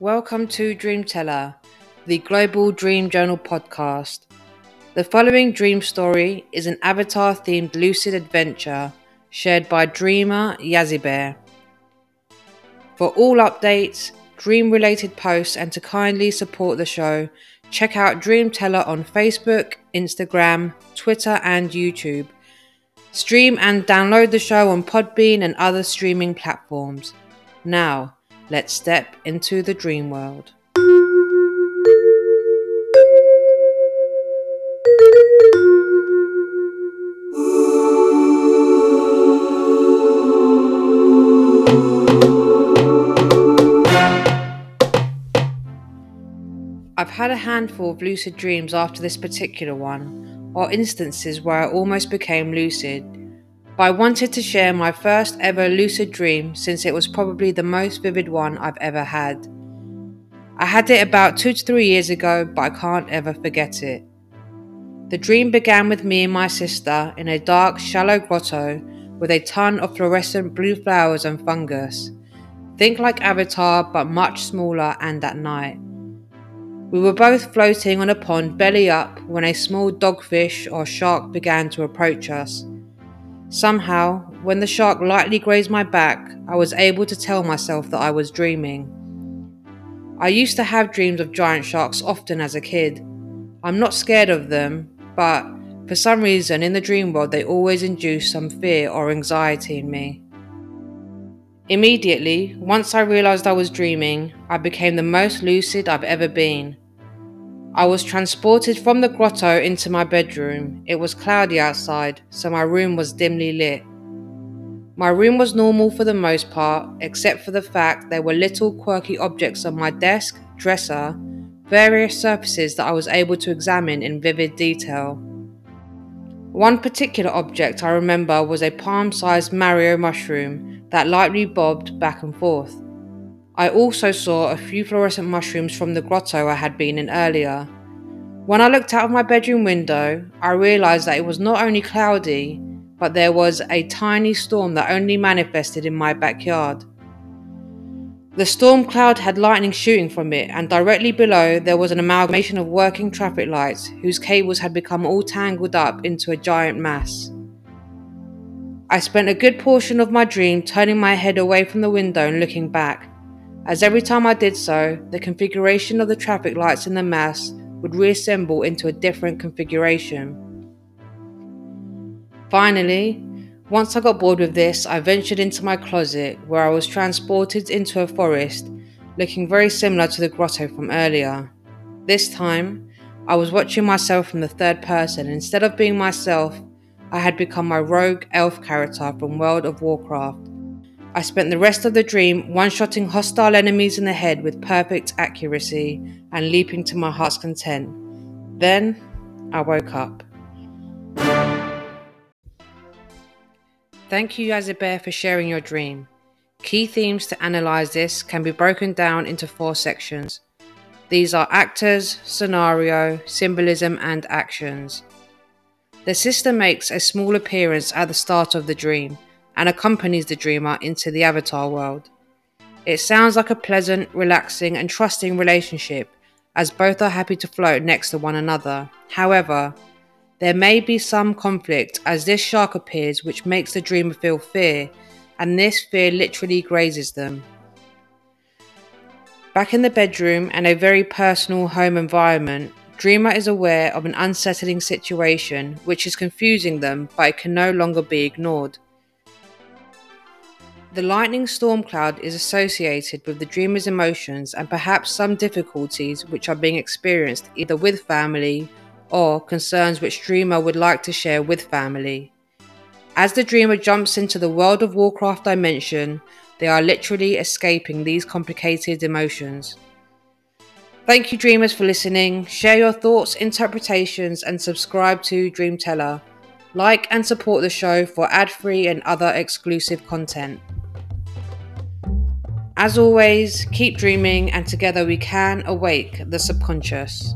Welcome to Dreamteller, the Global Dream Journal podcast. The following dream story is an avatar themed lucid adventure shared by dreamer Yazibear. For all updates, dream related posts, and to kindly support the show, check out Dreamteller on Facebook, Instagram, Twitter, and YouTube. Stream and download the show on Podbean and other streaming platforms. Now, let's step into the dream world. I've had a handful of lucid dreams after this particular one, or instances where I almost became lucid. But I wanted to share my first ever lucid dream since it was probably the most vivid one I've ever had. I had it about two to three years ago, but I can't ever forget it. The dream began with me and my sister in a dark, shallow grotto with a ton of fluorescent blue flowers and fungus. Think like Avatar, but much smaller and at night. We were both floating on a pond belly up when a small dogfish or shark began to approach us. Somehow, when the shark lightly grazed my back, I was able to tell myself that I was dreaming. I used to have dreams of giant sharks often as a kid. I'm not scared of them, but for some reason in the dream world they always induce some fear or anxiety in me. Immediately, once I realized I was dreaming, I became the most lucid I've ever been. I was transported from the grotto into my bedroom. It was cloudy outside, so my room was dimly lit. My room was normal for the most part, except for the fact there were little quirky objects on my desk, dresser, various surfaces that I was able to examine in vivid detail. One particular object I remember was a palm sized Mario mushroom that lightly bobbed back and forth. I also saw a few fluorescent mushrooms from the grotto I had been in earlier. When I looked out of my bedroom window, I realised that it was not only cloudy, but there was a tiny storm that only manifested in my backyard. The storm cloud had lightning shooting from it, and directly below there was an amalgamation of working traffic lights whose cables had become all tangled up into a giant mass. I spent a good portion of my dream turning my head away from the window and looking back, as every time I did so, the configuration of the traffic lights in the mass would reassemble into a different configuration. Finally, once I got bored with this, I ventured into my closet where I was transported into a forest looking very similar to the grotto from earlier. This time, I was watching myself from the third person. Instead of being myself, I had become my rogue elf character from World of Warcraft. I spent the rest of the dream one shotting hostile enemies in the head with perfect accuracy and leaping to my heart's content. Then I woke up. Thank you, Yazibear, for sharing your dream. Key themes to analyze this can be broken down into four sections. These are actors, scenario, symbolism, and actions. The sister makes a small appearance at the start of the dream and accompanies the dreamer into the avatar world. It sounds like a pleasant, relaxing, and trusting relationship as both are happy to float next to one another. However, there may be some conflict as this shark appears, which makes the dreamer feel fear, and this fear literally grazes them. Back in the bedroom and a very personal home environment, Dreamer is aware of an unsettling situation which is confusing them, but it can no longer be ignored. The lightning storm cloud is associated with the dreamer's emotions and perhaps some difficulties which are being experienced either with family or concerns which dreamer would like to share with family. As the dreamer jumps into the World of Warcraft dimension, they are literally escaping these complicated emotions. Thank you, dreamers, for listening. Share your thoughts, interpretations, and subscribe to Dreamteller. Like and support the show for ad free and other exclusive content. As always, keep dreaming, and together we can awake the subconscious.